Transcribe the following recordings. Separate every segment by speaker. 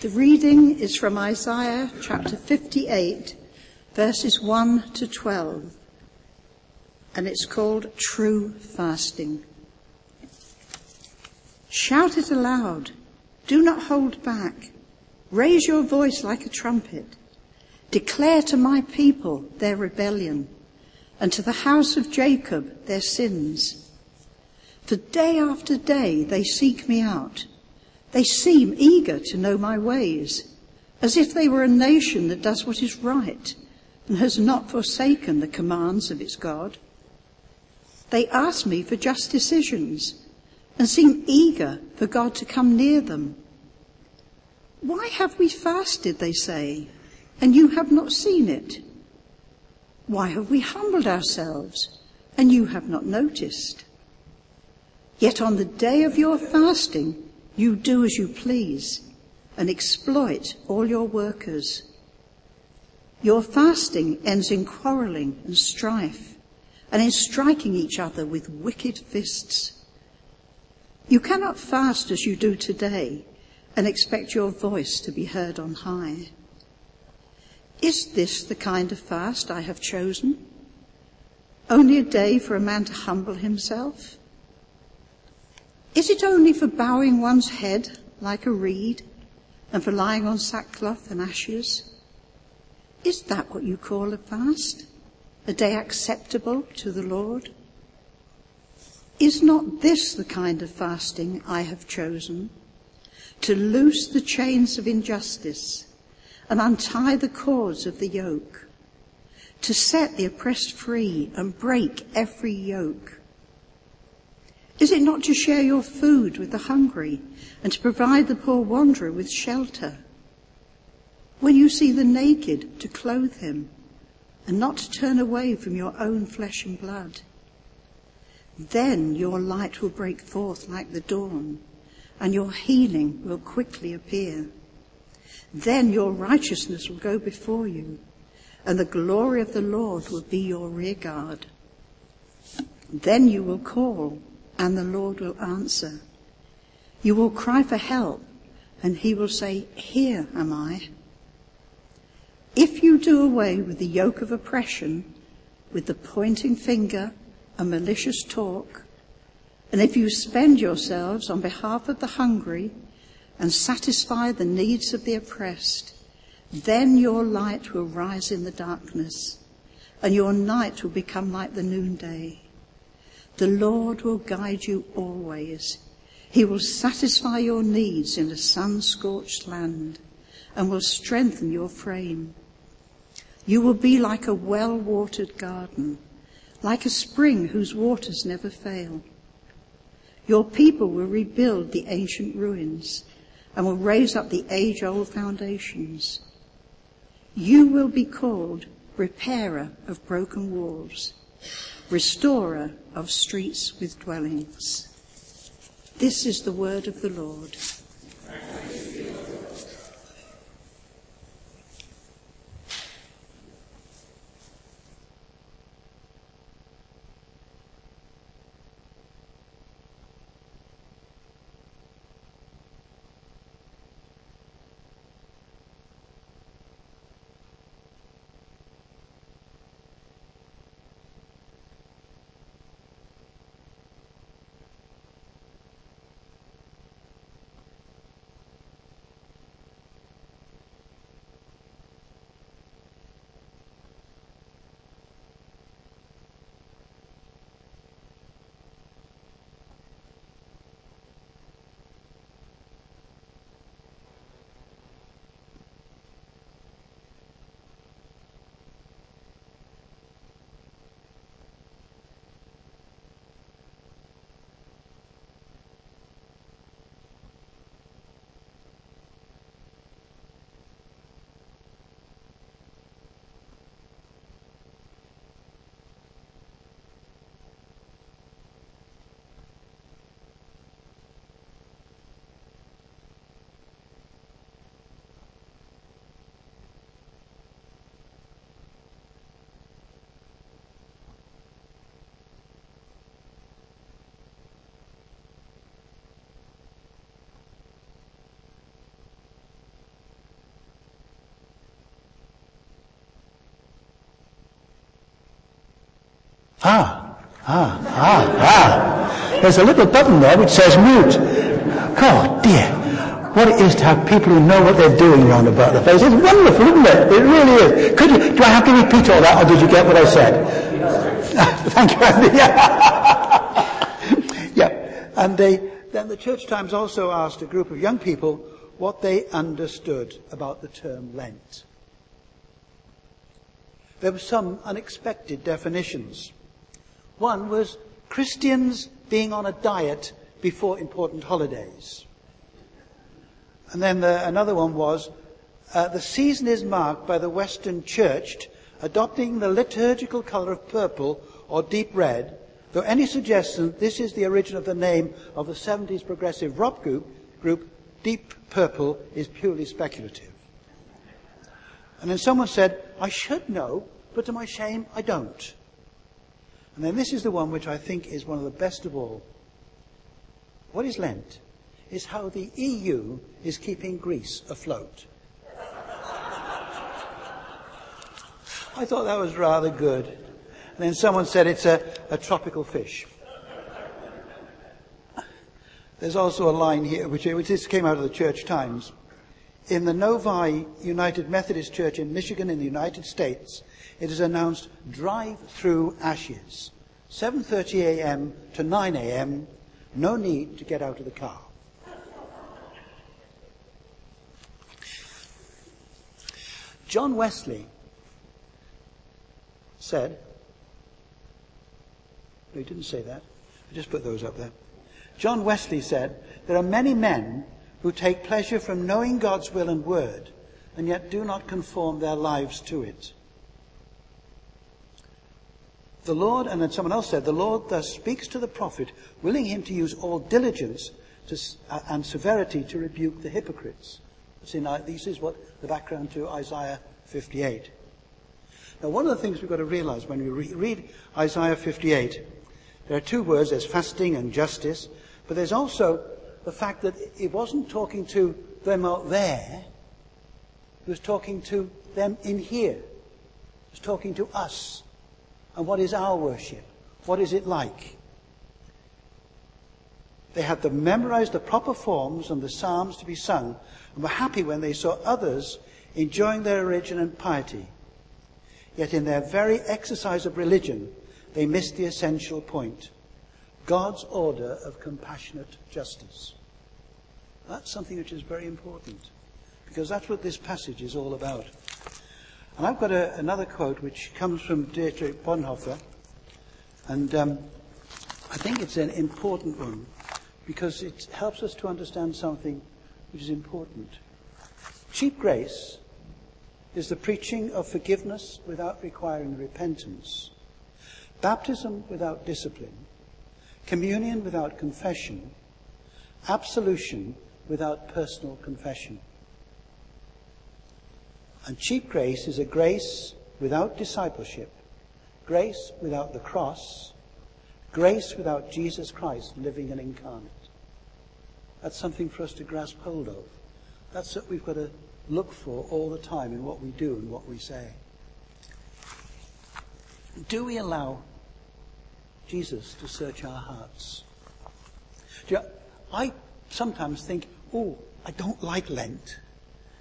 Speaker 1: The reading is from Isaiah chapter 58, verses 1 to 12, and it's called True Fasting. Shout it aloud. Do not hold back. Raise your voice like a trumpet. Declare to my people their rebellion and to the house of Jacob their sins. For day after day they seek me out. They seem eager to know my ways, as if they were a nation that does what is right and has not forsaken the commands of its God. They ask me for just decisions and seem eager for God to come near them. Why have we fasted, they say, and you have not seen it? Why have we humbled ourselves, and you have not noticed? Yet on the day of your fasting, you do as you please and exploit all your workers. Your fasting ends in quarrelling and strife and in striking each other with wicked fists. You cannot fast as you do today and expect your voice to be heard on high. Is this the kind of fast I have chosen? Only a day for a man to humble himself? Is it only for bowing one's head like a reed and for lying on sackcloth and ashes? Is that what you call a fast? A day acceptable to the Lord? Is not this the kind of fasting I have chosen? To loose the chains of injustice and untie the cords of the yoke, to set the oppressed free and break every yoke is it not to share your food with the hungry and to provide the poor wanderer with shelter? When you see the naked, to clothe him and not to turn away from your own flesh and blood? Then your light will break forth like the dawn and your healing will quickly appear. Then your righteousness will go before you and the glory of the Lord will be your rearguard. Then you will call and the Lord will answer. You will cry for help, and he will say, Here am I. If you do away with the yoke of oppression, with the pointing finger and malicious talk, and if you spend yourselves on behalf of the hungry and satisfy the needs of the oppressed, then your light will rise in the darkness, and your night will become like the noonday. The Lord will guide you always. He will satisfy your needs in a sun-scorched land and will strengthen your frame. You will be like a well-watered garden, like a spring whose waters never fail. Your people will rebuild the ancient ruins and will raise up the age-old foundations. You will be called repairer of broken walls restorer of streets with dwellings. This is the word of the Lord.
Speaker 2: Ah, ah, ah, ah. There's a little button there which says mute. God dear. What it is to have people who know what they're doing round about the place. It's wonderful, isn't it? It really is. Could you, do I have to repeat all that or did you get what I said? Thank you, Andy. yeah. And they, then the Church Times also asked a group of young people what they understood about the term Lent. There were some unexpected definitions. One was Christians being on a diet before important holidays. And then the, another one was uh, the season is marked by the Western Church adopting the liturgical colour of purple or deep red, though any suggestion this is the origin of the name of the 70s progressive rock group, group Deep Purple is purely speculative. And then someone said, I should know, but to my shame, I don't. And then this is the one which I think is one of the best of all. What is Lent? Is how the EU is keeping Greece afloat. I thought that was rather good. And then someone said it's a, a tropical fish. There's also a line here, which, which this came out of the Church Times. In the Novi United Methodist Church in Michigan in the United States, it is announced drive-through ashes. 7.30 a.m. to 9 a.m., no need to get out of the car. John Wesley said, no, he didn't say that. I just put those up there. John Wesley said, There are many men who take pleasure from knowing God's will and word, and yet do not conform their lives to it. The Lord, and then someone else said, the Lord thus speaks to the prophet, willing him to use all diligence to, uh, and severity to rebuke the hypocrites. See, now, this is what the background to Isaiah 58. Now, one of the things we've got to realize when we re- read Isaiah 58, there are two words, there's fasting and justice, but there's also the fact that he wasn't talking to them out there, he was talking to them in here. He was talking to us. And what is our worship? What is it like? They had to memorize the proper forms and the psalms to be sung and were happy when they saw others enjoying their religion and piety. Yet in their very exercise of religion, they missed the essential point. God's order of compassionate justice. That's something which is very important because that's what this passage is all about. And I've got a, another quote which comes from Dietrich Bonhoeffer, and um, I think it's an important one because it helps us to understand something which is important. Cheap grace is the preaching of forgiveness without requiring repentance, baptism without discipline, communion without confession, absolution without personal confession. And cheap grace is a grace without discipleship, grace without the cross, grace without Jesus Christ living and incarnate. That's something for us to grasp hold of. That's what we've got to look for all the time in what we do and what we say. Do we allow Jesus to search our hearts. You know, I sometimes think, oh, I don't like Lent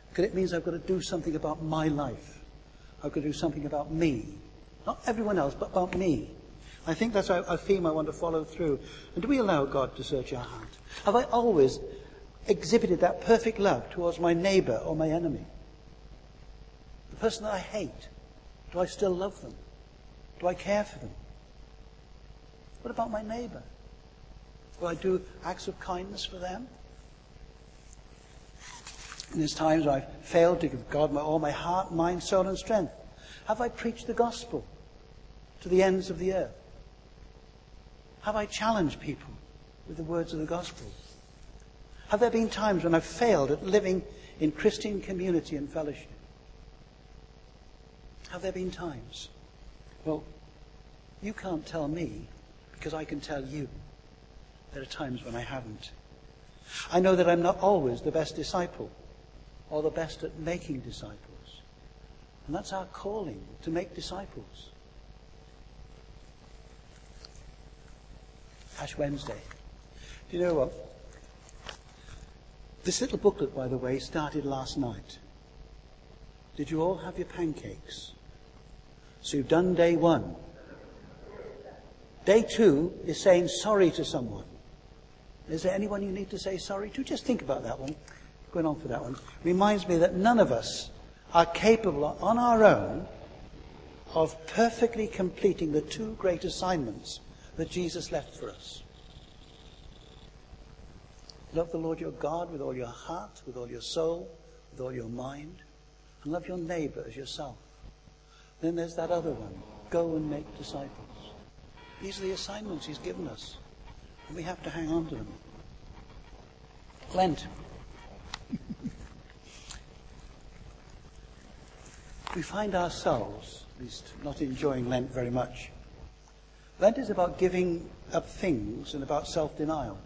Speaker 2: because it means I've got to do something about my life. I've got to do something about me. Not everyone else, but about me. I think that's a, theme I want to follow through. And do we allow God to search our heart? Have I always exhibited that perfect love towards my neighbor or my enemy? The person that I hate, do I still love them? Do I care for them? What about my neighbor? Will I do acts of kindness for them? And there's times where I've failed to give God my, all my heart, mind, soul, and strength. Have I preached the gospel to the ends of the earth? Have I challenged people with the words of the gospel? Have there been times when I've failed at living in Christian community and fellowship? Have there been times? Well, you can't tell me because I can tell you there are times when I haven't. I know that I'm not always the best disciple or the best at making disciples. And that's our calling, to make disciples. Ash Wednesday. Do you know what? This little booklet, by the way, started last night. Did you all have your pancakes? So you've done day one. Day two is saying sorry to someone. Is there anyone you need to say sorry to? Just think about that one. Going on for that one. Reminds me that none of us are capable on our own of perfectly completing the two great assignments that Jesus left for us. Love the Lord your God with all your heart, with all your soul, with all your mind, and love your neighbor as yourself. Then there's that other one go and make disciples. These are the assignments he's given us, and we have to hang on to them. Lent. We find ourselves, at least not enjoying Lent very much. Lent is about giving up things and about self denial.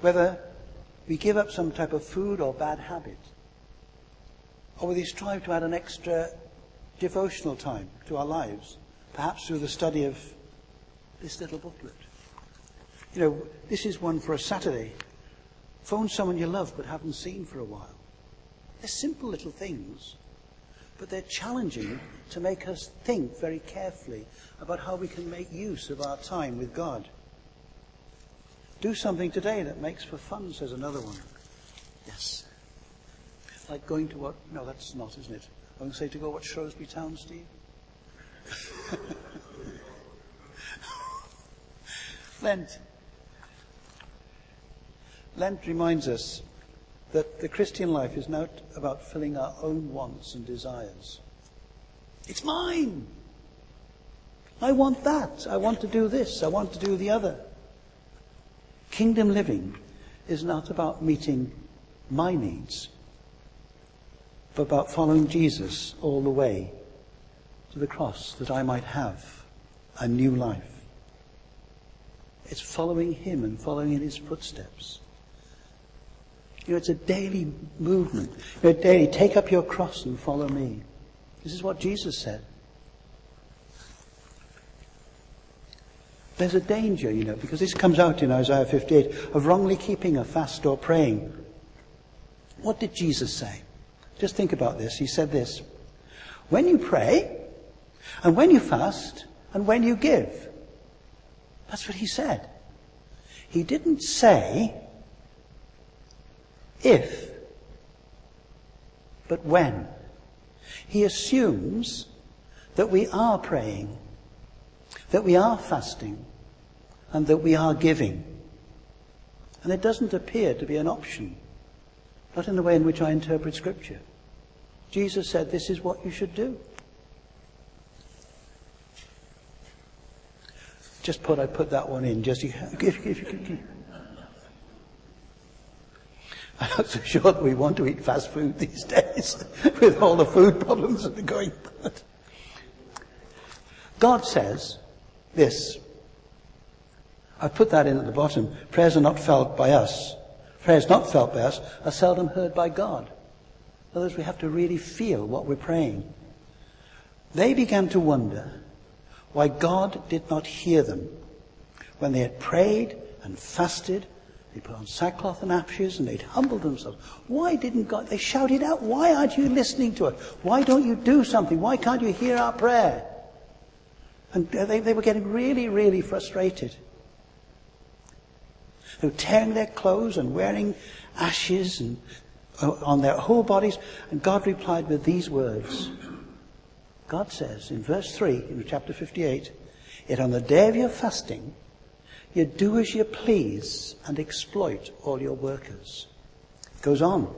Speaker 2: Whether we give up some type of food or bad habit, or whether we strive to add an extra devotional time to our lives, perhaps through the study of this little booklet. You know, this is one for a Saturday. Phone someone you love but haven't seen for a while. They're simple little things, but they're challenging to make us think very carefully about how we can make use of our time with God. Do something today that makes for fun, says another one. Yes. Like going to what? No, that's not, isn't it? I'm going to say to go watch Shrewsbury Town, Steve. Lent. Lent reminds us that the Christian life is not about filling our own wants and desires. It's mine. I want that. I want to do this. I want to do the other. Kingdom living is not about meeting my needs, but about following Jesus all the way to the cross that I might have a new life. It's following him and following in his footsteps. You know, it's a daily movement. You know, daily, take up your cross and follow me. This is what Jesus said. There's a danger, you know, because this comes out in Isaiah 58 of wrongly keeping a fast or praying. What did Jesus say? Just think about this. He said this When you pray, and when you fast, and when you give. That's what he said. He didn't say if, but when. He assumes that we are praying, that we are fasting, and that we are giving. And it doesn't appear to be an option, not in the way in which I interpret Scripture. Jesus said this is what you should do. Just put I put that one in. Just if, if, you can. I'm not so sure that we want to eat fast food these days with all the food problems that are going on. God says this I put that in at the bottom. Prayers are not felt by us. Prayers not felt by us are seldom heard by God. In other words, we have to really feel what we're praying. They began to wonder why God did not hear them when they had prayed and fasted. They put on sackcloth and ashes and they'd humbled themselves. Why didn't God? They shouted out, Why aren't you listening to us? Why don't you do something? Why can't you hear our prayer? And they, they were getting really, really frustrated. They were tearing their clothes and wearing ashes and, uh, on their whole bodies. And God replied with these words. God says in verse 3 in chapter 58, Yet on the day of your fasting, you do as you please and exploit all your workers. It goes on.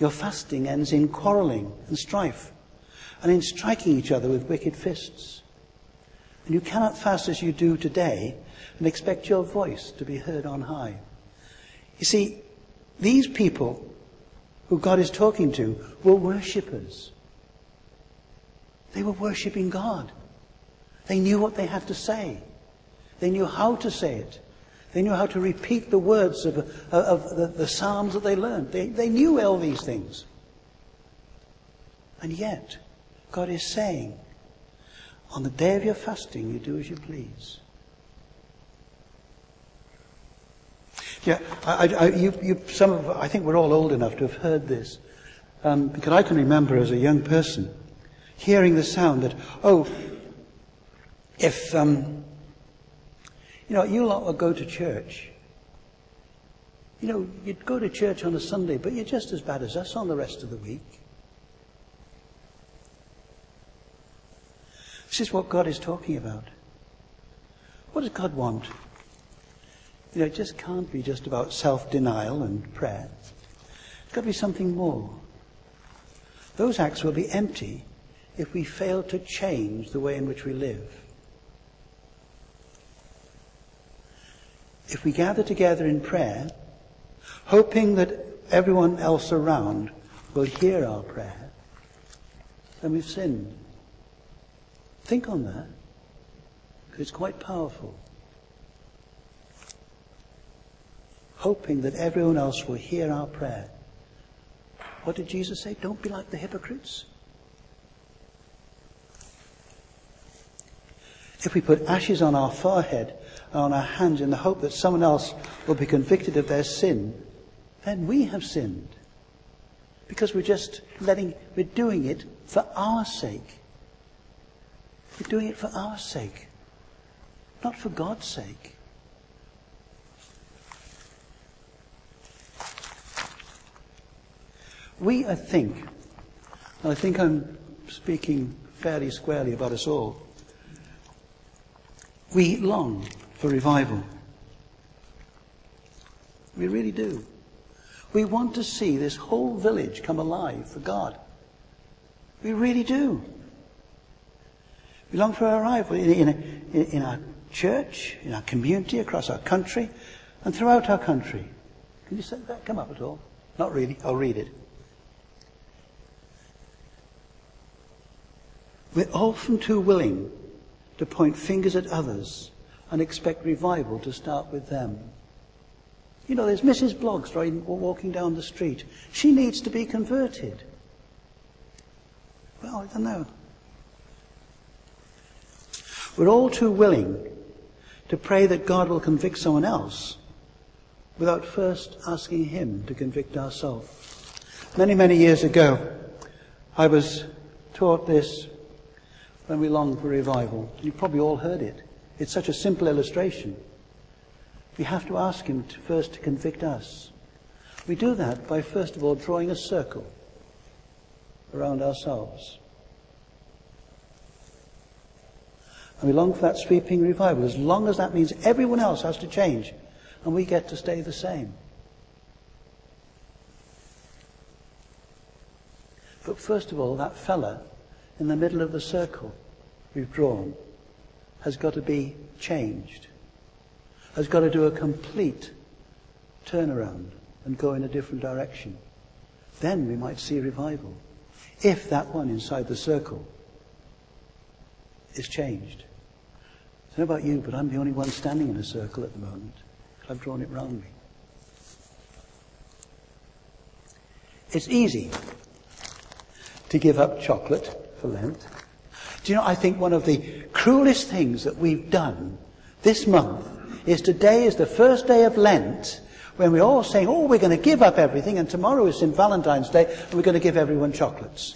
Speaker 2: Your fasting ends in quarreling and strife and in striking each other with wicked fists. And you cannot fast as you do today and expect your voice to be heard on high. You see, these people who God is talking to were worshippers. They were worshipping God. They knew what they had to say. They knew how to say it. They knew how to repeat the words of, of the, the Psalms that they learned. They, they knew all these things. And yet, God is saying, On the day of your fasting, you do as you please. Yeah, I, I, you, you, some of, I think we're all old enough to have heard this. Um, because I can remember as a young person hearing the sound that, oh, if, um, you know, you lot will go to church. You know, you'd go to church on a Sunday, but you're just as bad as us on the rest of the week. This is what God is talking about. What does God want? You know, it just can't be just about self-denial and prayer. It's got to be something more. Those acts will be empty if we fail to change the way in which we live. If we gather together in prayer, hoping that everyone else around will hear our prayer, then we've sinned. Think on that, because it's quite powerful. Hoping that everyone else will hear our prayer. What did Jesus say? Don't be like the hypocrites. If we put ashes on our forehead and on our hands in the hope that someone else will be convicted of their sin, then we have sinned. Because we're just letting, we're doing it for our sake. We're doing it for our sake, not for God's sake. We, I think, and I think I'm speaking fairly squarely about us all, we long for revival. We really do. We want to see this whole village come alive for God. We really do. We long for a revival in, in, in our church, in our community, across our country, and throughout our country. Can you say that come up at all? Not really. I'll read it. We're often too willing to point fingers at others and expect revival to start with them. You know, there's Mrs. Bloggs walking down the street. She needs to be converted. Well, I don't know. We're all too willing to pray that God will convict someone else without first asking Him to convict ourselves. Many, many years ago, I was taught this when we long for revival. You've probably all heard it. It's such a simple illustration. We have to ask Him to first to convict us. We do that by first of all drawing a circle around ourselves. And we long for that sweeping revival as long as that means everyone else has to change and we get to stay the same. But first of all, that fella in the middle of the circle we've drawn has got to be changed, has got to do a complete turnaround and go in a different direction. Then we might see revival. If that one inside the circle is changed. I don't know about you, but I'm the only one standing in a circle at the moment. I've drawn it round me. It's easy to give up chocolate for Lent. Do you know, I think one of the cruelest things that we've done this month is today is the first day of Lent when we're all saying, oh, we're going to give up everything and tomorrow is St. Valentine's Day and we're going to give everyone chocolates.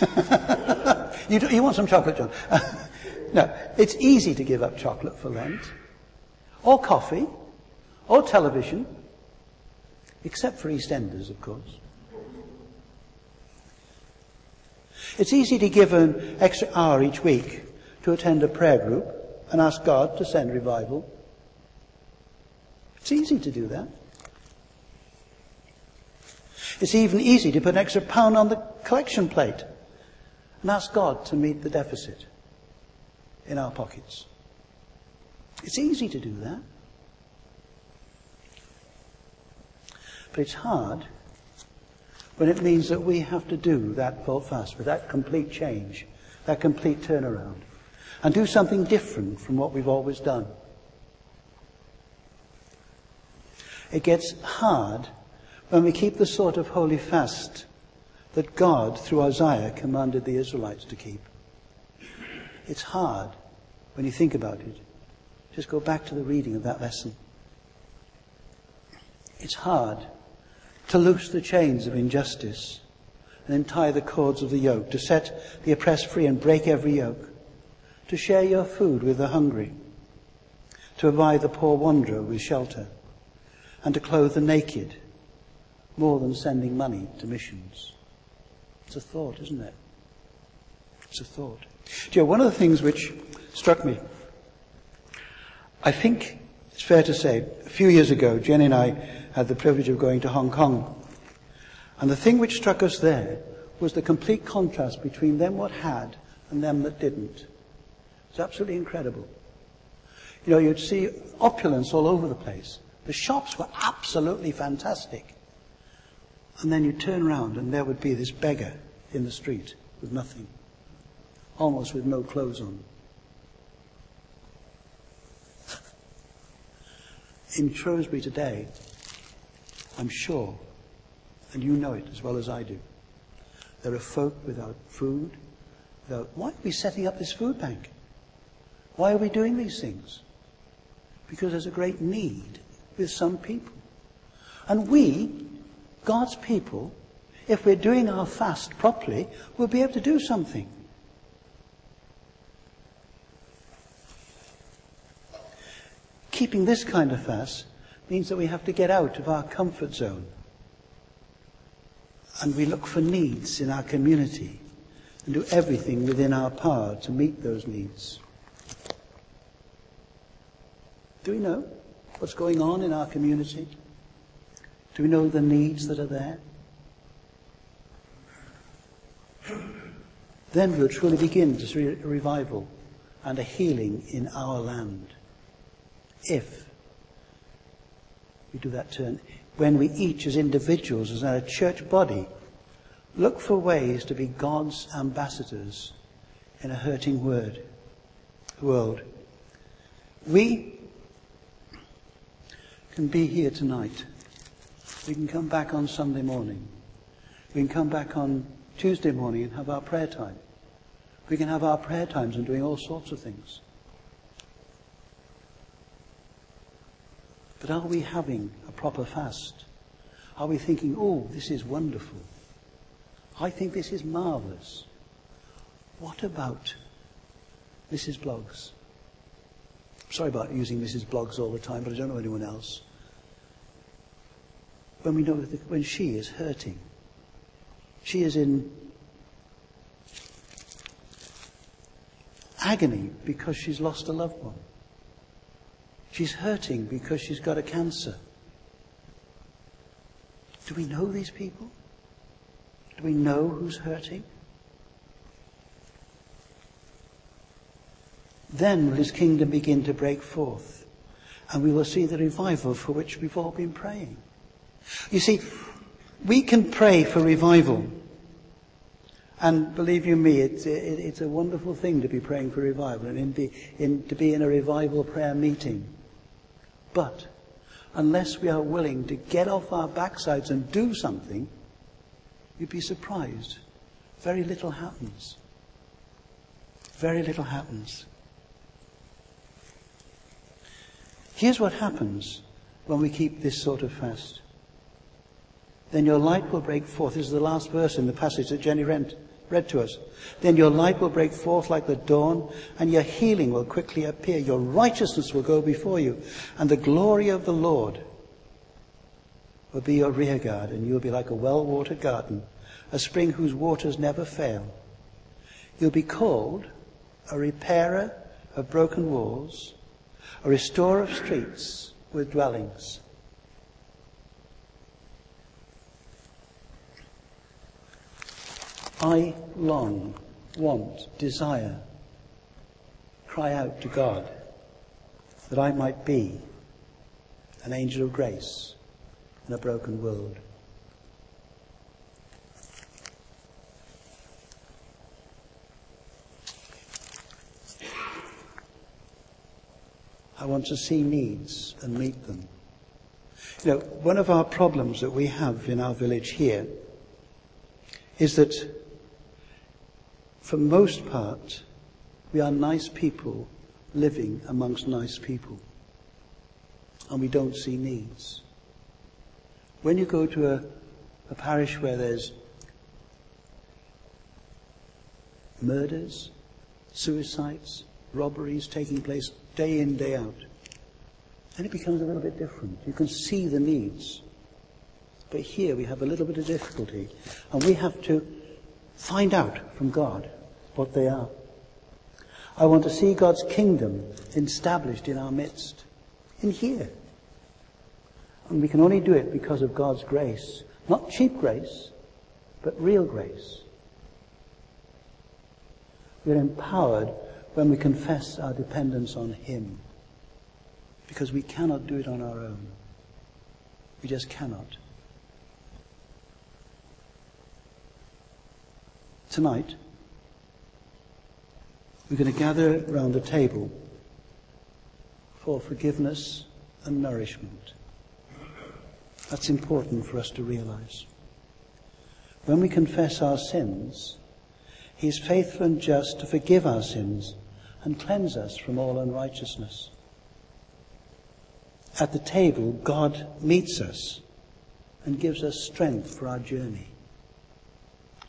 Speaker 2: you, do, you want some chocolate, John? no, it's easy to give up chocolate for Lent, or coffee, or television, except for EastEnders, of course. It's easy to give an extra hour each week to attend a prayer group and ask God to send revival. It's easy to do that. It's even easy to put an extra pound on the collection plate and ask God to meet the deficit in our pockets. It's easy to do that. But it's hard when it means that we have to do that with that complete change, that complete turnaround, and do something different from what we've always done. It gets hard when we keep the sort of holy fast that God, through Isaiah, commanded the Israelites to keep. It's hard when you think about it. Just go back to the reading of that lesson. It's hard to loose the chains of injustice and untie the cords of the yoke, to set the oppressed free and break every yoke, to share your food with the hungry, to provide the poor wanderer with shelter, and to clothe the naked, more than sending money to missions. It's a thought, isn't it? It's a thought. Do you know, one of the things which struck me, I think it's fair to say, a few years ago, Jenny and I had the privilege of going to Hong Kong. And the thing which struck us there was the complete contrast between them what had and them that didn't. It's absolutely incredible. You know, you'd see opulence all over the place. The shops were absolutely fantastic. And then you'd turn around and there would be this beggar in the street with nothing. Almost with no clothes on. In Shrewsbury today, I'm sure, and you know it as well as I do, there are folk without food, without. Why are we setting up this food bank? Why are we doing these things? Because there's a great need with some people. And we, God's people, if we're doing our fast properly, we'll be able to do something. Keeping this kind of fast means that we have to get out of our comfort zone. And we look for needs in our community and do everything within our power to meet those needs. Do we know what's going on in our community? Do we know the needs that are there? Then we'll truly begin to see a revival and a healing in our land. If we do that turn, when we each as individuals, as a church body, look for ways to be God's ambassadors in a hurting word, world. We can be here tonight. We can come back on Sunday morning. We can come back on Tuesday morning and have our prayer time. We can have our prayer times and doing all sorts of things. But are we having a proper fast? Are we thinking, oh, this is wonderful? I think this is marvelous. What about Mrs. Bloggs? Sorry about using Mrs. Bloggs all the time, but I don't know anyone else. When we know that when she is hurting, she is in agony because she's lost a loved one. She's hurting because she's got a cancer. Do we know these people? Do we know who's hurting? Then will his kingdom begin to break forth, and we will see the revival for which we've all been praying. You see, we can pray for revival. And believe you me, it's, it, it's a wonderful thing to be praying for revival and in be, in, to be in a revival prayer meeting. But unless we are willing to get off our backsides and do something, you'd be surprised. Very little happens. Very little happens. Here's what happens when we keep this sort of fast. Then your light will break forth. This is the last verse in the passage that Jenny read, read to us. Then your light will break forth like the dawn, and your healing will quickly appear. Your righteousness will go before you, and the glory of the Lord will be your rear guard, and you'll be like a well-watered garden, a spring whose waters never fail. You'll be called a repairer of broken walls, a restorer of streets with dwellings. I long, want, desire, cry out to God that I might be an angel of grace in a broken world. I want to see needs and meet them. You know, one of our problems that we have in our village here is that for most part, we are nice people living amongst nice people. And we don't see needs. When you go to a, a parish where there's murders, suicides, robberies taking place day in, day out, then it becomes a little bit different. You can see the needs. But here we have a little bit of difficulty, and we have to find out from God what they are. I want to see God's kingdom established in our midst, in here. And we can only do it because of God's grace. Not cheap grace, but real grace. We're empowered when we confess our dependence on Him. Because we cannot do it on our own. We just cannot. Tonight, we're going to gather around the table for forgiveness and nourishment. That's important for us to realize. When we confess our sins, He is faithful and just to forgive our sins and cleanse us from all unrighteousness. At the table, God meets us and gives us strength for our journey.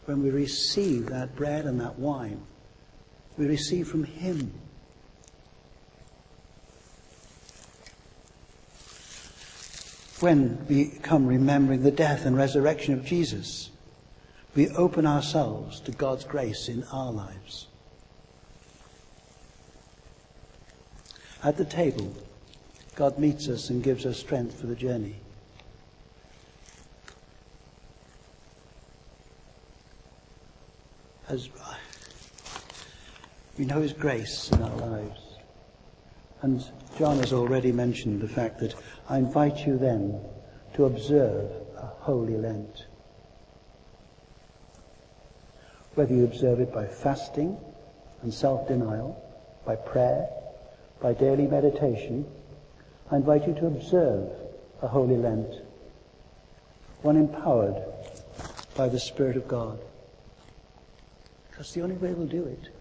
Speaker 2: When we receive that bread and that wine, we receive from Him. When we come remembering the death and resurrection of Jesus, we open ourselves to God's grace in our lives. At the table, God meets us and gives us strength for the journey. As we know His grace in our lives. And John has already mentioned the fact that I invite you then to observe a holy Lent. Whether you observe it by fasting and self-denial, by prayer, by daily meditation, I invite you to observe a holy Lent, one empowered by the Spirit of God. That's the only way we'll do it.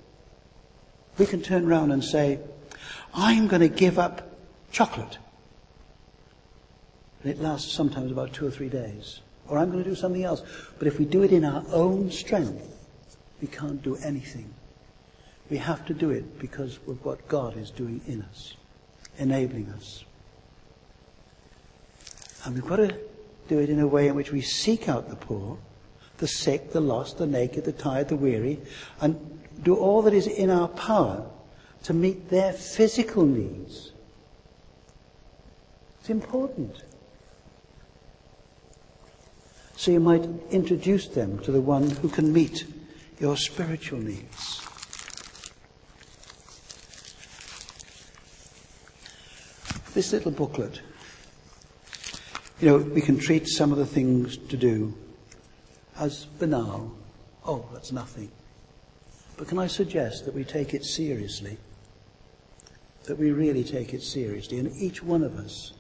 Speaker 2: We can turn around and say, I'm going to give up chocolate. And it lasts sometimes about two or three days. Or I'm going to do something else. But if we do it in our own strength, we can't do anything. We have to do it because of what God is doing in us, enabling us. And we've got to do it in a way in which we seek out the poor, the sick, the lost, the naked, the tired, the weary, and do all that is in our power to meet their physical needs. It's important. So you might introduce them to the one who can meet your spiritual needs. This little booklet, you know, we can treat some of the things to do as banal. Oh, that's nothing. But can I suggest that we take it seriously? That we really take it seriously, and each one of us,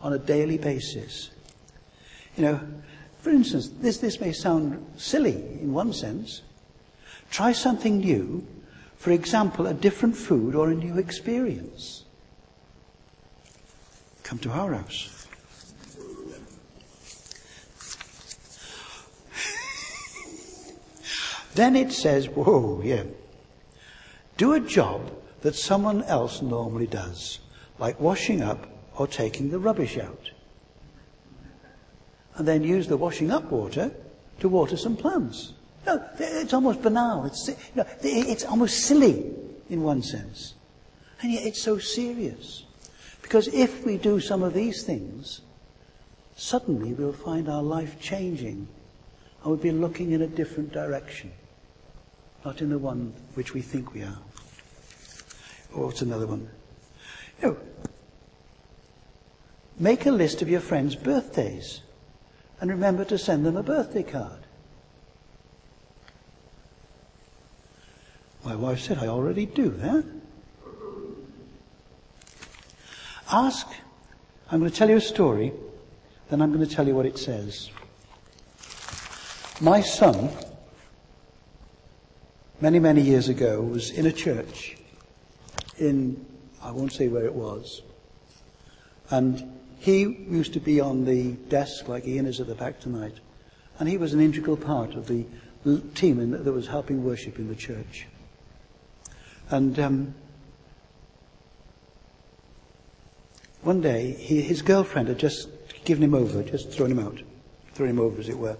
Speaker 2: on a daily basis. You know, for instance, this, this may sound silly in one sense. Try something new, for example, a different food or a new experience. Come to our house. Then it says, whoa, yeah. Do a job that someone else normally does, like washing up or taking the rubbish out. And then use the washing up water to water some plants. No, it's almost banal. It's, it's almost silly in one sense. And yet it's so serious. Because if we do some of these things, suddenly we'll find our life changing and we'll be looking in a different direction not in the one which we think we are. Oh, or what's another one? Know, make a list of your friends' birthdays and remember to send them a birthday card. My wife said, I already do that. Ask, I'm going to tell you a story, then I'm going to tell you what it says. My son, many, many years ago, was in a church in, I won't say where it was, and he used to be on the desk like Ian is at the back tonight, and he was an integral part of the team that was helping worship in the church. And um, one day, he, his girlfriend had just given him over, just thrown him out, thrown him over, as it were.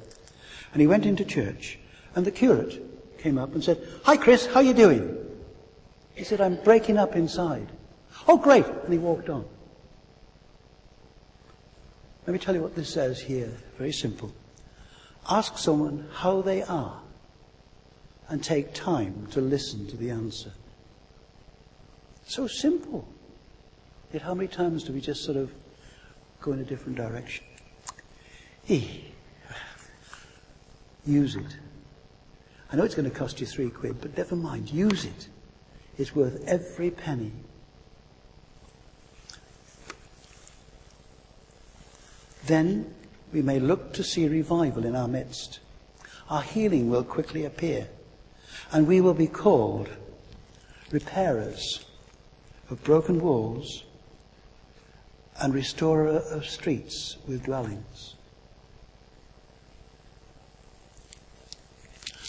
Speaker 2: And he went into church, and the curate came up and said, Hi, Chris, how are you doing? He said, I'm breaking up inside. Oh, great. And he walked on. Let me tell you what this says here. Very simple. Ask someone how they are and take time to listen to the answer. So simple. Yet how many times do we just sort of go in a different direction? E. Use it. I know it's going to cost you three quid, but never mind. Use it. It's worth every penny. Then we may look to see revival in our midst. Our healing will quickly appear, and we will be called repairers of broken walls and restorer of streets with dwellings.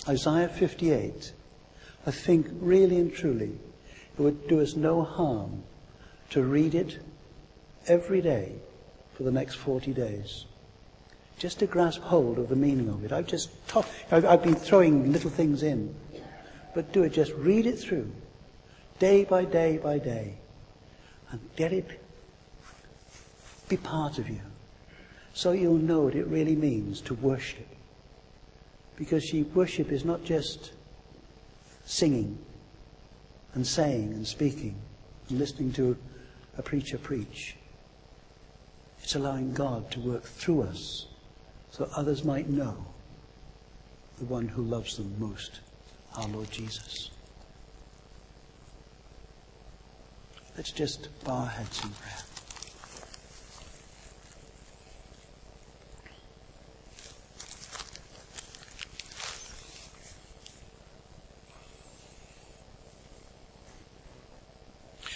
Speaker 2: Isaiah 58, I think really and truly it would do us no harm to read it every day for the next 40 days. Just to grasp hold of the meaning of it. I've just talk, I've, I've been throwing little things in. But do it, just read it through, day by day by day, and get it be part of you. So you'll know what it really means to worship. Because she, worship is not just singing and saying and speaking and listening to a preacher preach. It's allowing God to work through us so others might know the one who loves them most, our Lord Jesus. Let's just bow our heads in prayer.